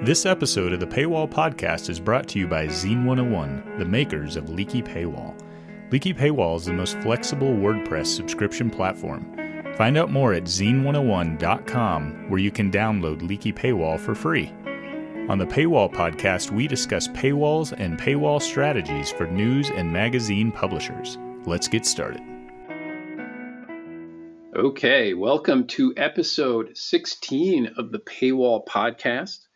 This episode of the Paywall Podcast is brought to you by Zeen101, the makers of Leaky Paywall. Leaky Paywall is the most flexible WordPress subscription platform. Find out more at zeen101.com, where you can download Leaky Paywall for free. On the Paywall Podcast, we discuss paywalls and paywall strategies for news and magazine publishers. Let's get started. Okay, welcome to episode 16 of the Paywall Podcast.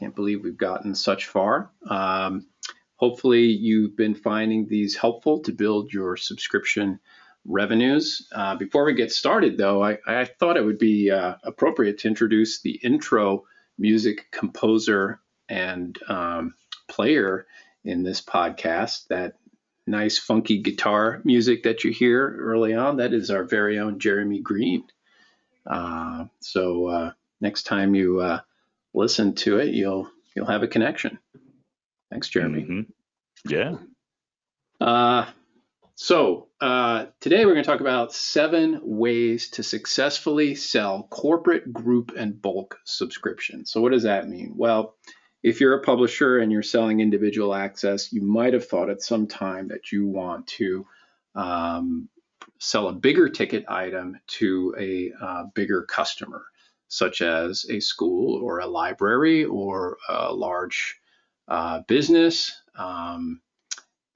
Can't believe we've gotten such far. Um, hopefully, you've been finding these helpful to build your subscription revenues. Uh, before we get started, though, I, I thought it would be uh, appropriate to introduce the intro music composer and um, player in this podcast. That nice, funky guitar music that you hear early on, that is our very own Jeremy Green. Uh, so, uh, next time you uh, listen to it, you'll you'll have a connection. Thanks, Jeremy. Mm-hmm. Yeah. Uh, so uh, today we're going to talk about seven ways to successfully sell corporate, group, and bulk subscriptions. So what does that mean? Well, if you're a publisher and you're selling individual access, you might have thought at some time that you want to um, sell a bigger ticket item to a uh, bigger customer such as a school or a library or a large uh, business, um,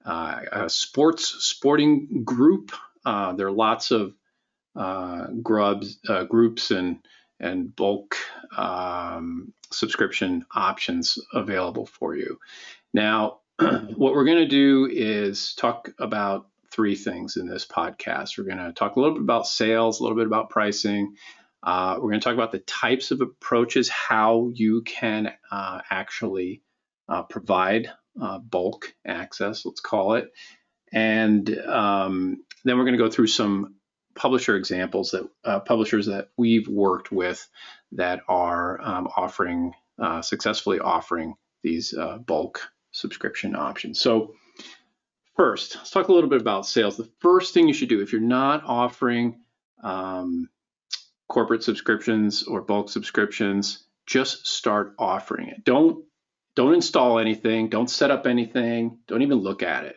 uh, a sports sporting group. Uh, there are lots of uh, grubs uh, groups and and bulk um, subscription options available for you. Now, what we're going to do is talk about three things in this podcast. We're going to talk a little bit about sales, a little bit about pricing, uh, we're going to talk about the types of approaches, how you can uh, actually uh, provide uh, bulk access, let's call it. And um, then we're going to go through some publisher examples that uh, publishers that we've worked with that are um, offering, uh, successfully offering these bulk subscription options. So, first, let's talk a little bit about sales. The first thing you should do if you're not offering um, corporate subscriptions or bulk subscriptions, just start offering it. Don't don't install anything, don't set up anything, don't even look at it.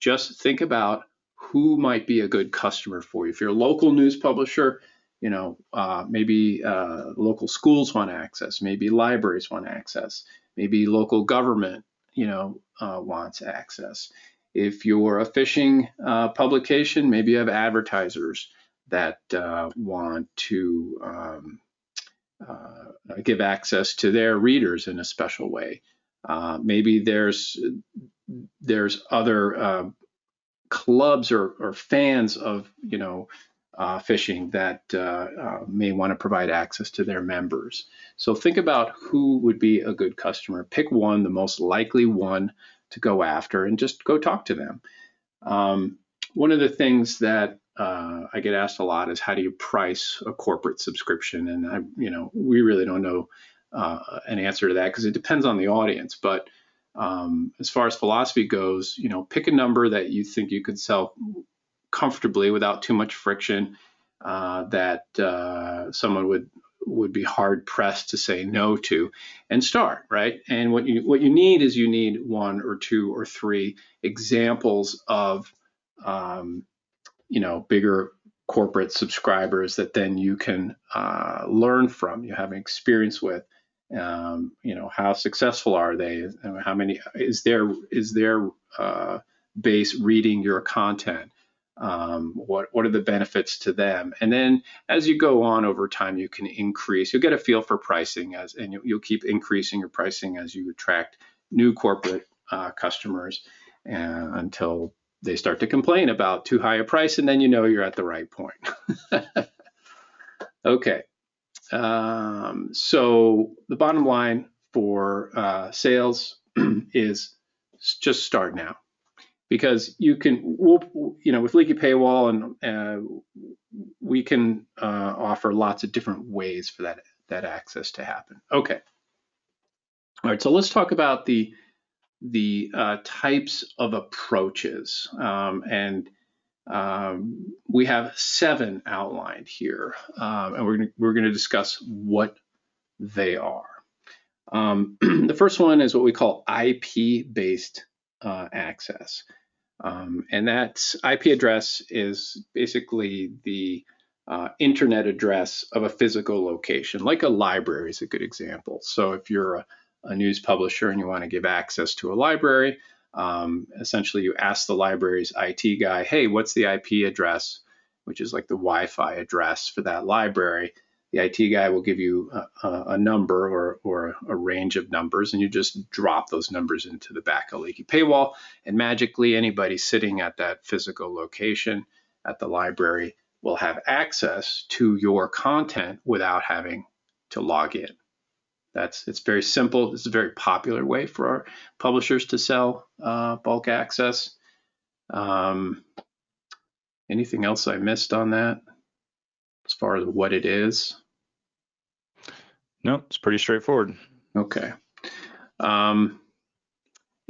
Just think about who might be a good customer for you. If you're a local news publisher, you know, uh, maybe uh, local schools want access, maybe libraries want access, maybe local government, you know, uh, wants access. If you're a fishing uh, publication, maybe you have advertisers that uh, want to um, uh, give access to their readers in a special way. Uh, maybe there's there's other uh, clubs or, or, fans of you know uh, fishing that uh, may want to provide access to their members. So think about who would be a good customer. Pick one, the most likely one to go after, and just go talk to them. Um, one of the things that uh, I get asked a lot is how do you price a corporate subscription? And I, you know, we really don't know uh, an answer to that because it depends on the audience. But um, as far as philosophy goes, you know, pick a number that you think you could sell comfortably without too much friction uh, that uh, someone would would be hard pressed to say no to and start right and what you what you need is you need one or two or three examples of um, you know bigger corporate subscribers that then you can uh, learn from you have experience with um, you know how successful are they? How many is their is their uh, base reading your content? Um, what what are the benefits to them? And then as you go on over time you can increase you'll get a feel for pricing as and you, will keep increasing your pricing as you attract new corporate uh, customers until they start to complain about too high a price, and then you know you're at the right point. okay. Um, so the bottom line for uh, sales is just start now because you can we'll, you know with leaky paywall and uh, we can uh, offer lots of different ways for that that access to happen okay all right so let's talk about the the uh, types of approaches. Um, and um, we have seven outlined here, um, and we're gonna, we're going to discuss what they are. Um, the first one is what we call IP-based uh, access. Um, and that IP address is basically the uh, internet address of a physical location, like a library is a good example. So if you're a, a news publisher and you want to give access to a library, um, essentially you ask the library's IT guy, hey, what's the IP address, which is like the Wi-Fi address for that library. The IT guy will give you a, a number or, or a range of numbers, and you just drop those numbers into the back of Leaky Paywall, and magically anybody sitting at that physical location at the library will have access to your content without having to log in. That's it's very simple. It's a very popular way for our publishers to sell uh, bulk access. Um, anything else I missed on that as far as what it is? No, it's pretty straightforward. Okay. Um,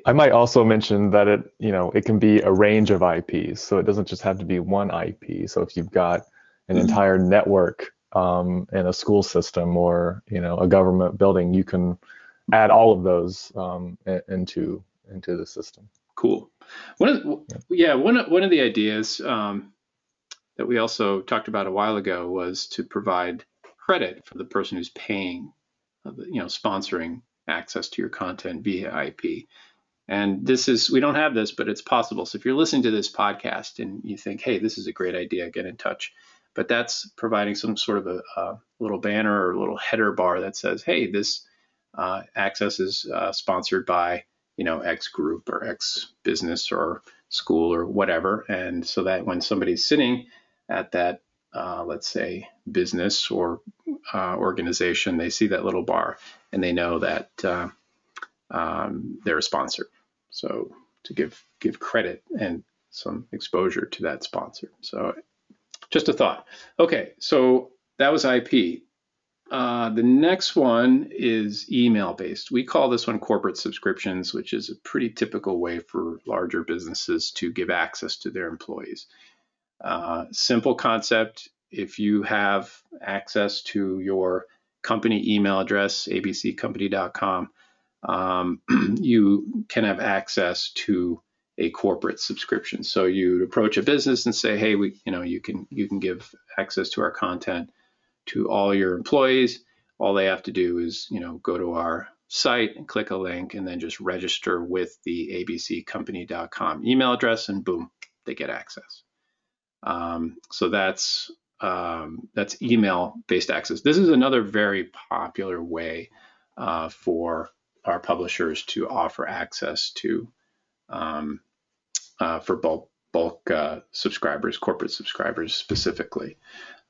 I might also mention that it, you know, it can be a range of IPs, so it doesn't just have to be one IP. So if you've got an mm-hmm. entire network um, in a school system or you know a government building, you can add all of those um, into into the system. Cool. One of the, yeah, one of, one of the ideas um, that we also talked about a while ago was to provide credit for the person who's paying, uh, you know, sponsoring access to your content via IP. And this is, we don't have this, but it's possible. So if you're listening to this podcast and you think, hey, this is a great idea, get in touch but that's providing some sort of a, a little banner or a little header bar that says, hey, this uh, access is uh, sponsored by you know X group or X business or school or whatever, and so that when somebody's sitting at that uh, let's say business or uh, organization, they see that little bar and they know that uh, um, they're a sponsor. So to give give credit and some exposure to that sponsor. So just a thought. Okay, so that was IP. Uh, the next one is email based. We call this one corporate subscriptions, which is a pretty typical way for larger businesses to give access to their employees. Uh, simple concept if you have access to your company email address, abccompany.com, um, you can have access to a corporate subscription. So you'd approach a business and say, "Hey, we, you know, you can you can give access to our content to all your employees. All they have to do is, you know, go to our site and click a link and then just register with the abccompany.com email address and boom, they get access. Um, so that's um, that's email based access. This is another very popular way uh, for our publishers to offer access to um, uh, for bulk bulk uh, subscribers, corporate subscribers specifically.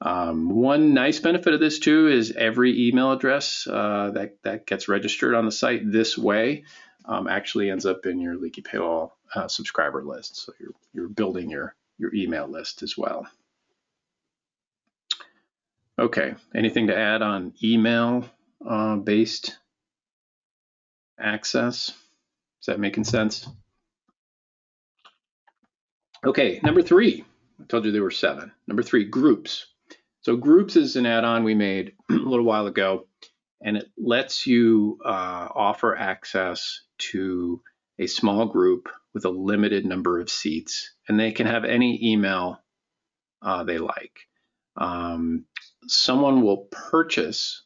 Um, one nice benefit of this too is every email address uh, that that gets registered on the site this way um, actually ends up in your Leaky Paywall uh, subscriber list. So you're you're building your your email list as well. Okay, anything to add on email uh, based access? Is that making sense? Okay, number three. I told you there were seven. Number three, groups. So groups is an add-on we made a little while ago, and it lets you uh, offer access to a small group with a limited number of seats, and they can have any email uh, they like. Um, someone will purchase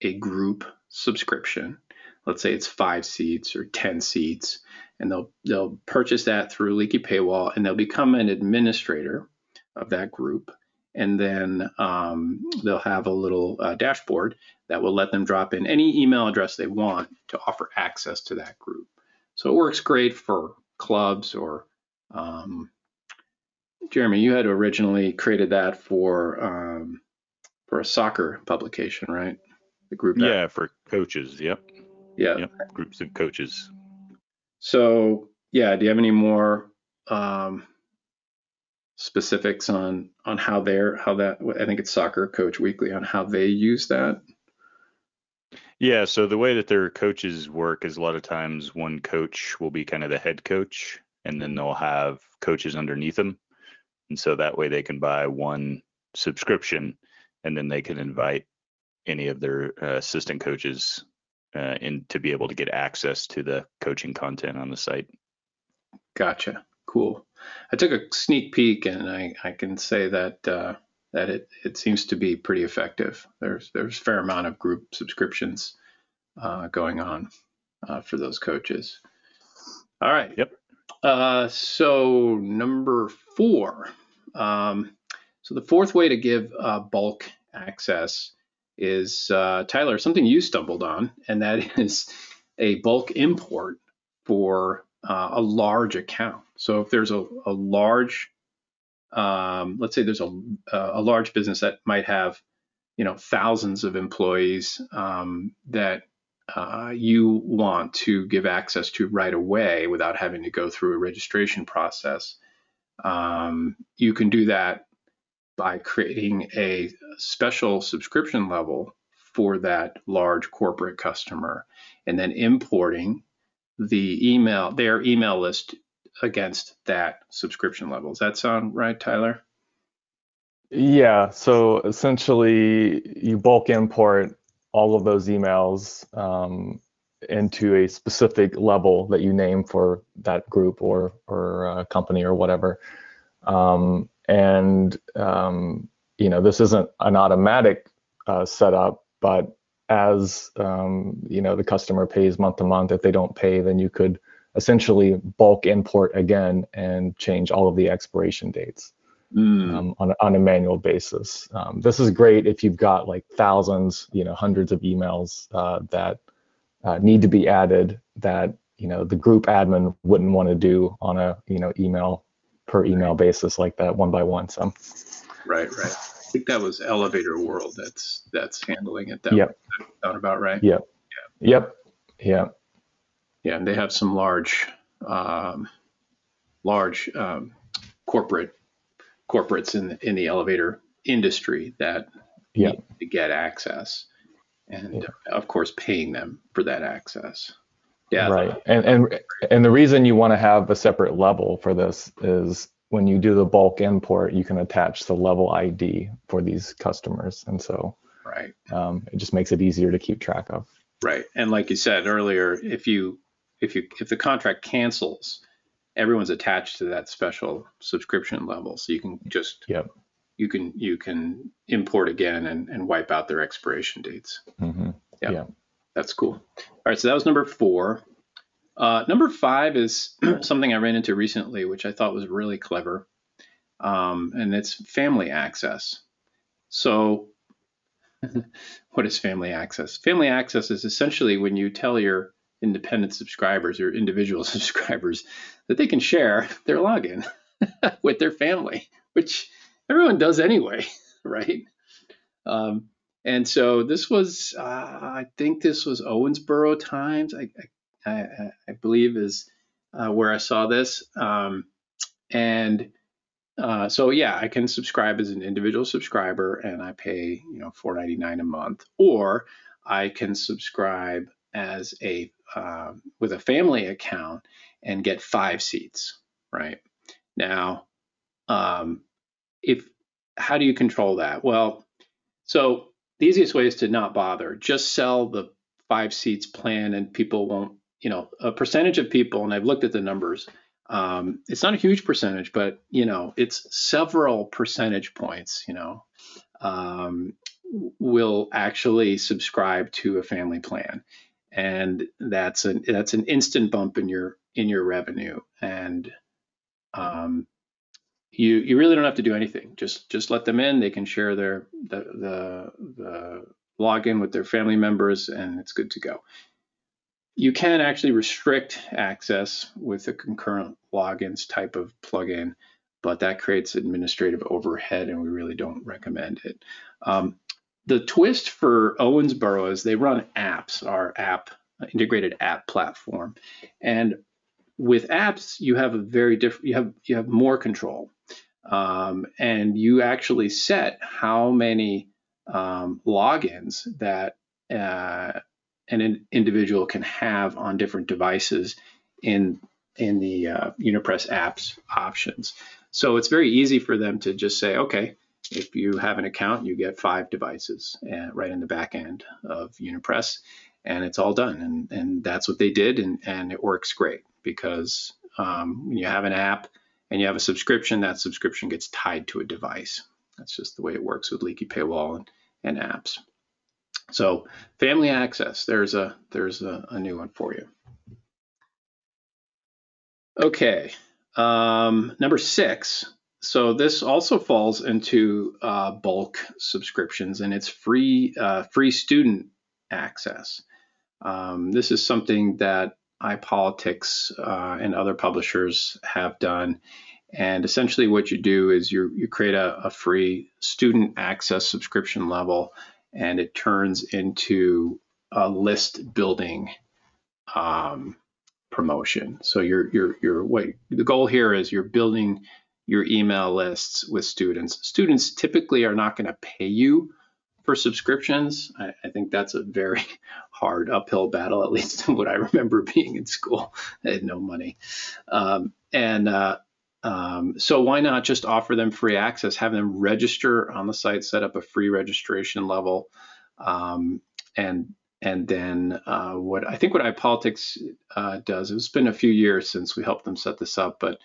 a group subscription. Let's say it's five seats or 10 seats, and they'll they'll purchase that through Leaky Paywall, and they'll become an administrator of that group, and then um, they'll have a little uh, dashboard that will let them drop in any email address they want to offer access to that group. So it works great for clubs or um, Jeremy, you had originally created that for um, for a soccer publication, right? The group. Yeah, for coaches. Yep. Yeah. Yep. Groups of coaches. So yeah, do you have any more um, specifics on on how they're how that I think it's Soccer Coach Weekly on how they use that? Yeah, so the way that their coaches work is a lot of times one coach will be kind of the head coach, and then they'll have coaches underneath them, and so that way they can buy one subscription, and then they can invite any of their uh, assistant coaches uh, and to be able to get access to the coaching content on the site. Gotcha. Cool. I took a sneak peek, and I, I can say that uh, that it, it seems to be pretty effective. There's there's a fair amount of group subscriptions uh, going on uh, for those coaches. All right. Yep. Uh, so number four. Um, so the fourth way to give uh, bulk access is uh, Tyler something you stumbled on, and that is a bulk import for uh, a large account. So if there's a, a large, um, let's say there's a, a large business that might have, you know, thousands of employees um, that uh, you want to give access to right away without having to go through a registration process. Um, you can do that by creating a special subscription level for that large corporate customer and then importing the email their email list against that subscription level. Does that sound right, Tyler? Yeah. So essentially, you bulk import all of those emails um, into a specific level that you name for that group or or uh, company or whatever. Um, and um, you know, this isn't an automatic uh, setup, but as um, you know, the customer pays month to month. If they don't pay, then you could essentially bulk import again and change all of the expiration dates. Mm. Um, on, a, on a manual basis. Um, this is great if you've got like thousands, you know, hundreds of emails uh, that uh, need to be added that you know the group admin wouldn't want to do on a you know email per email basis like that one by one. So. Right, right. I think that was Elevator World that's that's handling it. That yep. sound about right. Yep. Yeah. Yep. Yeah. Yeah, and they have some large, um, large um, corporate corporates in the, in the elevator industry that yeah. need to get access, and yeah. of course paying them for that access. Yeah. Right. And and and the reason you want to have a separate level for this is when you do the bulk import, you can attach the level ID for these customers, and so right, um, it just makes it easier to keep track of. Right. And like you said earlier, if you if you if the contract cancels, everyone's attached to that special subscription level, so you can just yep. you can you can import again and, and wipe out their expiration dates. Mm-hmm. Yep. Yeah, that's cool. All right, so that was number four. Uh, number five is something I ran into recently, which I thought was really clever, um, and it's family access. So, what is family access? Family access is essentially when you tell your independent subscribers or individual subscribers that they can share their login with their family, which everyone does anyway, right? Um, and so this was, uh, I think this was Owensboro Times, I, I, I believe is uh, where I saw this. Um, and uh, so yeah, I can subscribe as an individual subscriber, and I pay you know 4.99 a month, or I can subscribe as a um, with a family account and get five seats, right? Now, um, if how do you control that? Well, so the easiest way is to not bother. Just sell the five seats plan, and people won't. You know, a percentage of people, and I've looked at the numbers. Um, it's not a huge percentage, but you know, it's several percentage points. You know, um, will actually subscribe to a family plan and that's an that's an instant bump in your in your revenue and um, you you really don't have to do anything. Just just let them in. They can share their the the, the login with their family members and it's good to go. You can actually restrict access with a concurrent logins type of plugin but that creates administrative overhead and we really don't recommend it. Um, the twist for Owensboro is they run apps, our app integrated app platform, and with apps you have a very different you have you have more control, um, and you actually set how many um, logins that uh, an individual can have on different devices in in the uh, Unipress apps options. So it's very easy for them to just say, okay, if you have an account, you get five devices uh, right in the back end of Unipress. and it's all done. And and that's what they did, and and it works great because um, when you have an app and you have a subscription, that subscription gets tied to a device. That's just the way it works with Leaky Paywall and, and apps. So family access, there's a there's a, a new one for you. Okay, um, number six. So this also falls into uh, bulk subscriptions, and it's free uh, free student access. Um, this is something that iPolitics uh, and other publishers have done. And essentially, what you do is you you create a, a free student access subscription level, and it turns into a list building um, promotion. So you're you're you're what the goal here is you're building your email lists with students. Students typically are not going to pay you for subscriptions. I, I, think that's a very hard uphill battle, at least what I remember being in school. I had no money. Um, and uh, um, so why not just offer them free access, have them register on the site, set up a free registration level, um, and and then uh, what I think what iPolitics uh, does, it's been a few years since we helped them set this up, but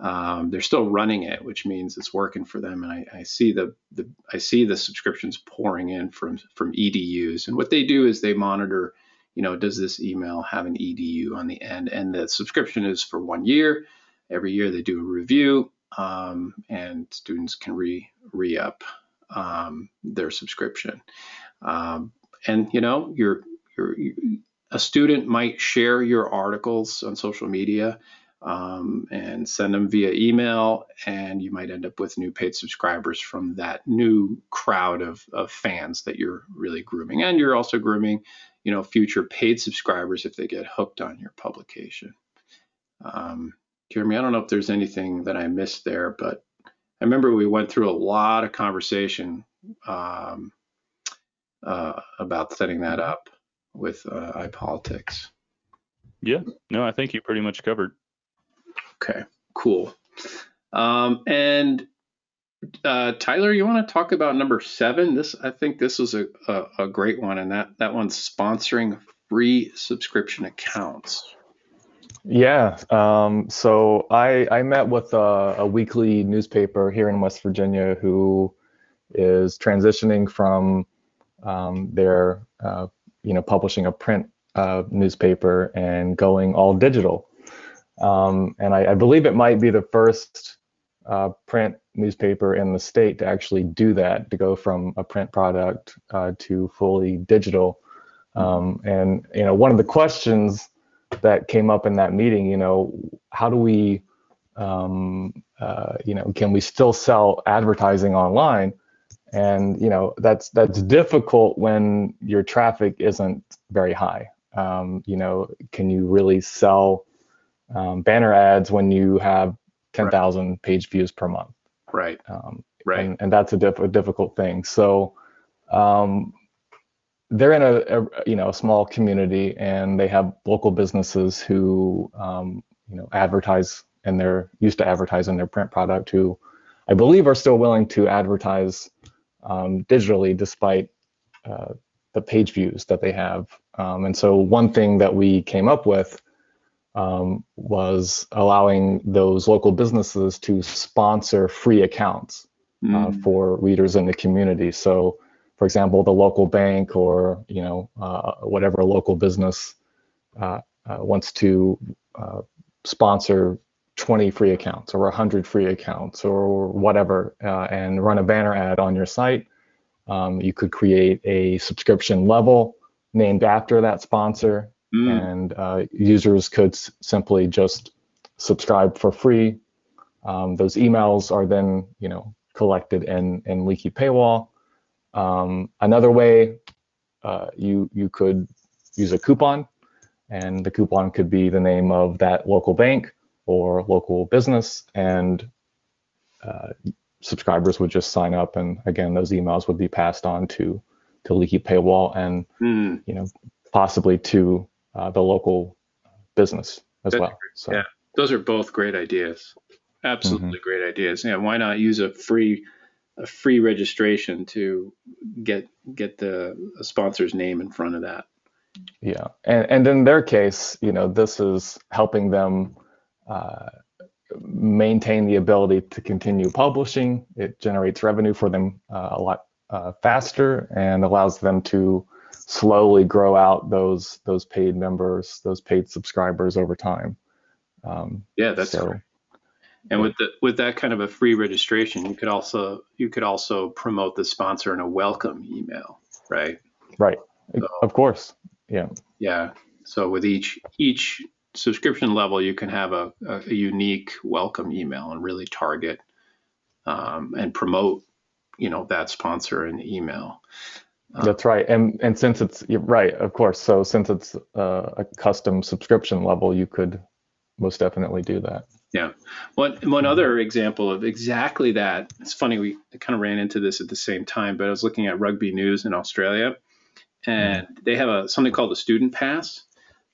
um, they're still running it, which means it's working for them. And I, I, see the, the I see the subscriptions pouring in from from EDUs. And what they do is they monitor, you know, does this email have an EDU on the end? And the subscription is for one year. Every year they do a review, um, and students can re re up um, their subscription. Um, and you know, you're you're a student might share your articles on social media um, and send them via email, and you might end up with new paid subscribers from that new crowd of, of fans that you're really grooming. And you're also grooming, you know, future paid subscribers if they get hooked on your publication. Um, Jeremy, I don't know if there's anything that I missed there, but I remember we went through a lot of conversation um, uh, about setting that up with uh, iPolitics. Yeah, no, I think you pretty much covered. Okay, cool. Um, and uh, Tyler, you want to talk about number seven? This I think this was a, a, a great one, and that that one's sponsoring free subscription accounts. Yeah. Um, so I I met with a, a, weekly newspaper here in West Virginia who is transitioning from um, their uh, you know publishing a print uh, newspaper and going all digital. Um, and I, I, believe it might be the first uh, print newspaper in the state to actually do that, to go from a print product uh, to fully digital. Um, and you know, one of the questions that came up in that meeting, you know, how do we, um, uh, you know, can we still sell advertising online? And you know, that's that's difficult when your traffic isn't very high. Um, you know, can you really sell um, banner ads when you have 10,000 right. page views per month. Right. Um, right. And, and that's a, diff- a difficult thing. So um, they're in a, a, you know a small community and they have local businesses who um, you know advertise and they're used to advertising their print product who I believe are still willing to advertise um, digitally despite uh, the page views that they have. Um, and so one thing that we came up with um, was allowing those local businesses to sponsor free accounts mm. uh, for readers in the community. So, for example, the local bank or you know uh, whatever local business uh, uh wants to uh, sponsor 20 free accounts or 100 free accounts or whatever, uh, and run a banner ad on your site. Um, you could create a subscription level named after that sponsor Mm. And uh, users could s- simply just subscribe for free. Um, those emails are then, you know, collected in, in Leaky Paywall. Um, another way, uh, you you could use a coupon, and the coupon could be the name of that local bank or local business, and uh, subscribers would just sign up, and again, those emails would be passed on to to Leaky Paywall, and mm. you know possibly to uh, the local business as That's well. So yeah, those are both great ideas. Absolutely mm-hmm. great ideas. Yeah, why not use a free a free registration to get get the sponsor's name in front of that Yeah, and and in their case, you know, this is helping them uh, maintain the ability to continue publishing. It generates revenue for them uh, a lot uh, faster and allows them to slowly grow out those those paid members, those paid subscribers over time. Um, yeah, that's so, correct. And with the with that kind of a free registration, you could also you could also promote the sponsor in a welcome email, right? Right. So, of course. Yeah. Yeah. So with each each subscription level, you can have a, a, a unique welcome email and really target um, and promote, you know, that sponsor in the email. Uh, That's right, and and since it's right, of course. So since it's uh, a custom subscription level, you could most definitely do that. Yeah. One one other example of exactly that. It's funny we kind of ran into this at the same time, but I was looking at rugby news in Australia, and mm. they have a something called a student pass,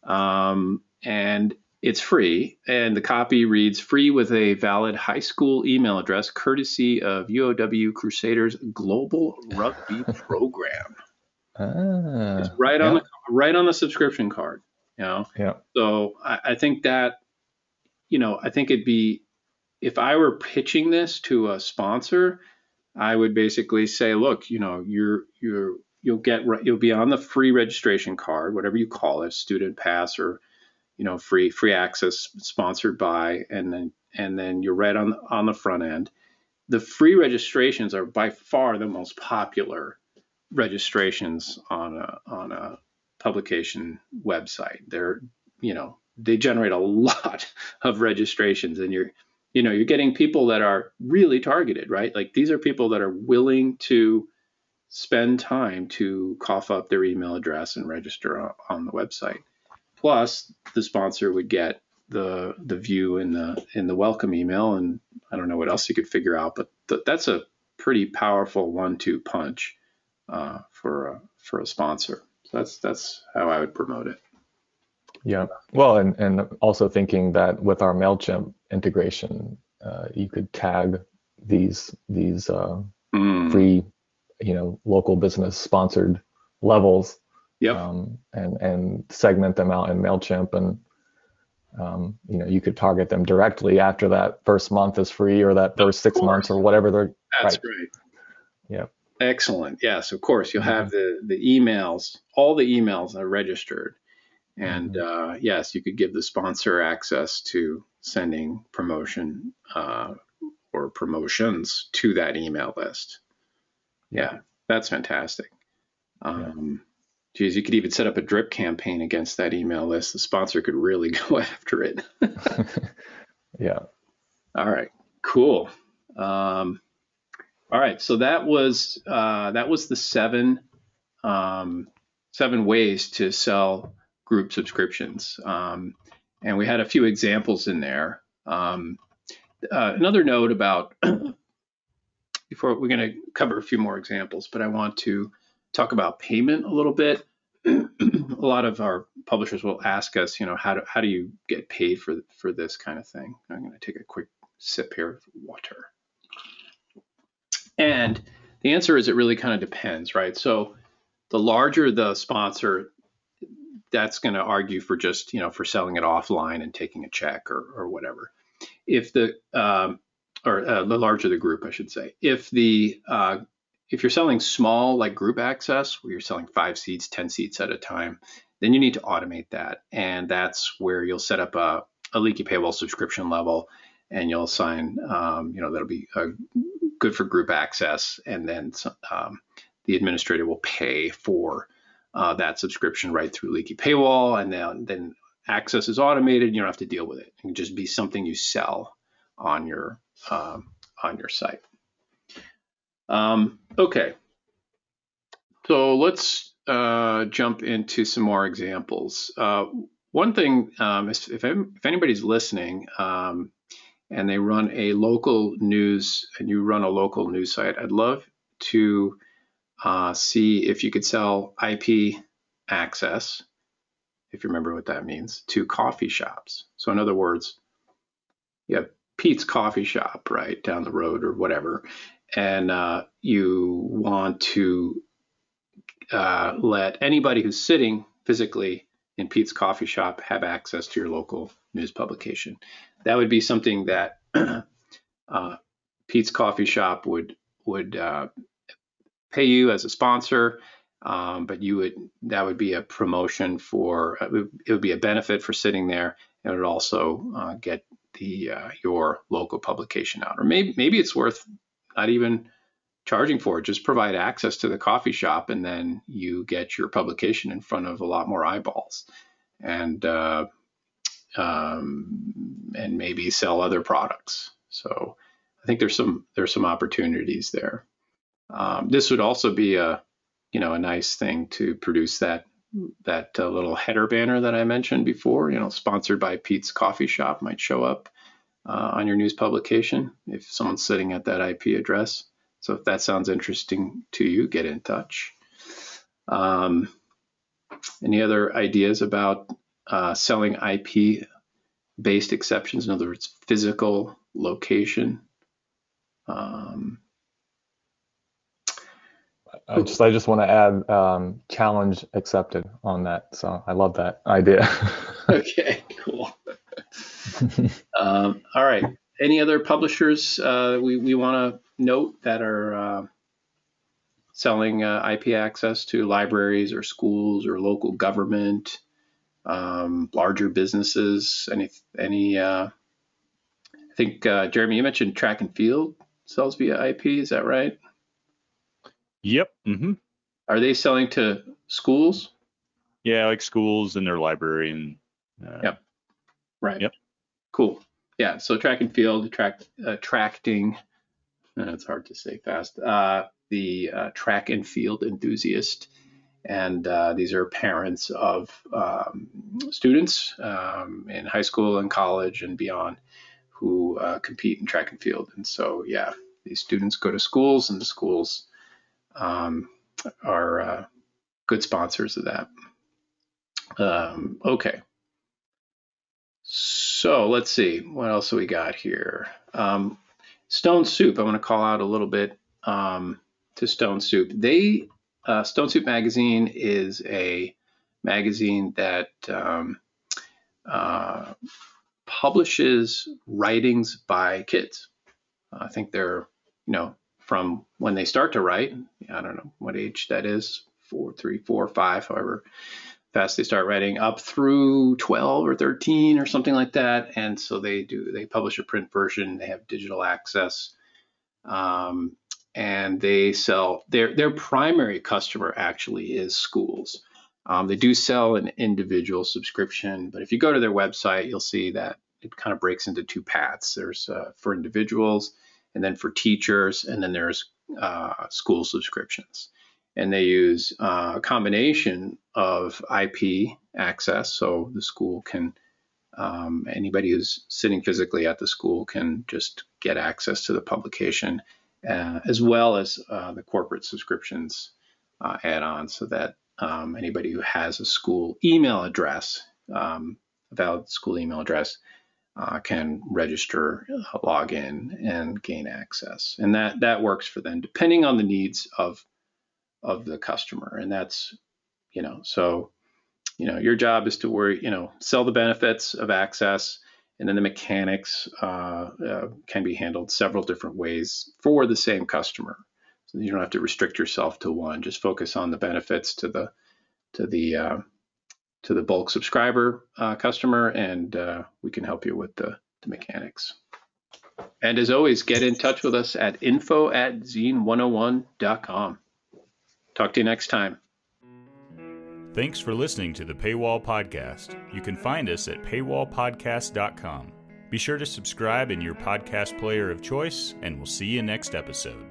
um, and it's free. And the copy reads free with a valid high school email address, courtesy of UOW Crusaders Global Rugby Program. Ah, it's right yeah. on the right on the subscription card. You know. Yeah. So I, I think that you know, I think it'd be if I were pitching this to a sponsor, I would basically say, look, you know, you're you're you'll get you'll be on the free registration card, whatever you call it, student pass or you know, free free access sponsored by, and then and then you're right on on the front end. The free registrations are by far the most popular registrations on a on a publication website. They're you know they generate a lot of registrations and you're you know you're getting people that are really targeted right like these are people that are willing to spend time to cough up their email address and register on, on the website plus the sponsor would get the the view in the in the welcome email and i don't know what else you could figure out but th- that's a pretty powerful one-two punch uh, for a, for a sponsor so that's that's how i would promote it yeah. Well, and, and also thinking that with our MailChimp integration, uh, you could tag these these uh, mm. free, you know, local business sponsored levels. Yep. Um, and and segment them out in MailChimp and um, you know, you could target them directly after that first month is free or that first six months or whatever they're That's right. right. Yeah. Excellent. Yes, of course. You'll have mm-hmm. the the emails, all the emails are registered and mm-hmm. uh, yes, you could give the sponsor access to sending promotion uh, or promotions to that email list. Yeah, that's fantastic. Um, geez, you could even set up a drip campaign against that email list. The sponsor could really go after it. yeah. All right. Cool. Um, all right. So that was uh, that was the seven um, seven ways to sell group subscriptions. Um, and we had a few examples in there. Um, uh, another note about before we're going to cover a few more examples, but I want to talk about payment a little bit. a lot of our publishers will ask us, you know, how do how do you get paid for for this kind of thing? I'm going to take a quick sip here of water. And the answer is it really kind of depends, right? So the larger the sponsor, that's going to argue for just you know for selling it offline and taking a check or, or whatever. If the um, or uh, the larger the group, I should say. If the uh, if you're selling small like group access, where you're selling five seats, ten seats at a time, then you need to automate that, and that's where you'll set up a, a leaky paywall subscription level, and you'll assign um, you know that'll be uh, good for group access, and then um, the administrator will pay for uh, that subscription right through Leaky Paywall, and then then access is automated. You don't have to deal with it. It can just be something you sell on your um, on your site. Um, okay, so let's uh, jump into some more examples. Uh, one thing, um, if, if, if, anybody's listening um, and they run a local news and you run a local news site, I'd love to uh, see if you could sell IP access, if you remember what that means, to coffee shops. So, in other words, you have Pete's coffee shop right down the road or whatever, and uh, you want to uh, let anybody who's sitting physically in Pete's coffee shop have access to your local news publication. That would be something that uh, Pete's coffee shop would would uh, pay you as a sponsor, um, but you would that would be a promotion for it would, it would be a benefit for sitting there, it would also uh, get the uh, your local publication out, or maybe maybe it's worth not even charging for it. Just provide access to the coffee shop, and then you get your publication in front of a lot more eyeballs, and uh, um, and maybe sell other products. So I think there's some there's some opportunities there. Um, this would also be a you know a nice thing to produce that that uh, little header banner that I mentioned before. You know, sponsored by Pete's Coffee Shop might show up uh, on your news publication if someone's sitting at that IP address. So if that sounds interesting to you, get in touch. Um, any other ideas about uh, selling IP based exceptions? In other words, physical location. Um, I just I just want to add um, challenge accepted on that. So I love that idea. okay, cool. um, all right. Any other publishers uh, we we want to note that are uh, selling uh, IP access to libraries or schools or local government, um, larger businesses? Any any? Uh, I think uh, Jeremy, you mentioned track and field sells via IP. Is that right? Yep. Mm-hmm. Are they selling to schools? Yeah, like schools and their library and. Uh, yep. Right. Yep. Cool. Yeah. So track and field attract attracting. Uh, it's hard to say fast. Uh, the uh, track and field enthusiast, and uh, these are parents of um, students um, in high school and college and beyond who uh, compete in track and field. And so, yeah, these students go to schools, and the schools um, are uh, good sponsors of that. Um, okay. So let's see what else we got here. Um, Stone Soup. I want to call out a little bit um, to Stone Soup. They uh, Stone Soup magazine is a magazine that um, uh, publishes writings by kids. I think they're you know from when they start to write. I don't know what age that is, four, three, four, five, however fast they start writing, up through 12 or 13 or something like that. And so they do they publish a print version. They have digital access, um, and they sell their their primary customer actually is schools. Um, they do sell an individual subscription, but if you go to their website, you'll see that it kind of breaks into two paths. There's uh, for individuals, and then for teachers, and then there's uh, school subscriptions and they use uh, a combination of IP access, so the school can um, anybody who's sitting physically at the school can just get access to the publication, uh, as well as uh, the corporate subscriptions uh, add-on, so that um, anybody who has a school email address, um, a valid school email address, uh, can register, uh, log in, and gain access. And that that works for them, depending on the needs of of the customer. And that's, you know, so, you know, your job is to worry, you know, sell the benefits of access, and then the mechanics uh, uh, can be handled several different ways for the same customer. So you don't have to restrict yourself to one. Just focus on the benefits to the to the uh, to the bulk subscriber uh, customer, and uh, we can help you with the, the mechanics. And as always, get in touch with us at info at zeen101.com. Talk to you next time. Thanks for listening to the Paywall Podcast. You can find us at paywallpodcast.com. Be sure to subscribe in your podcast player of choice, and we'll see you next episode.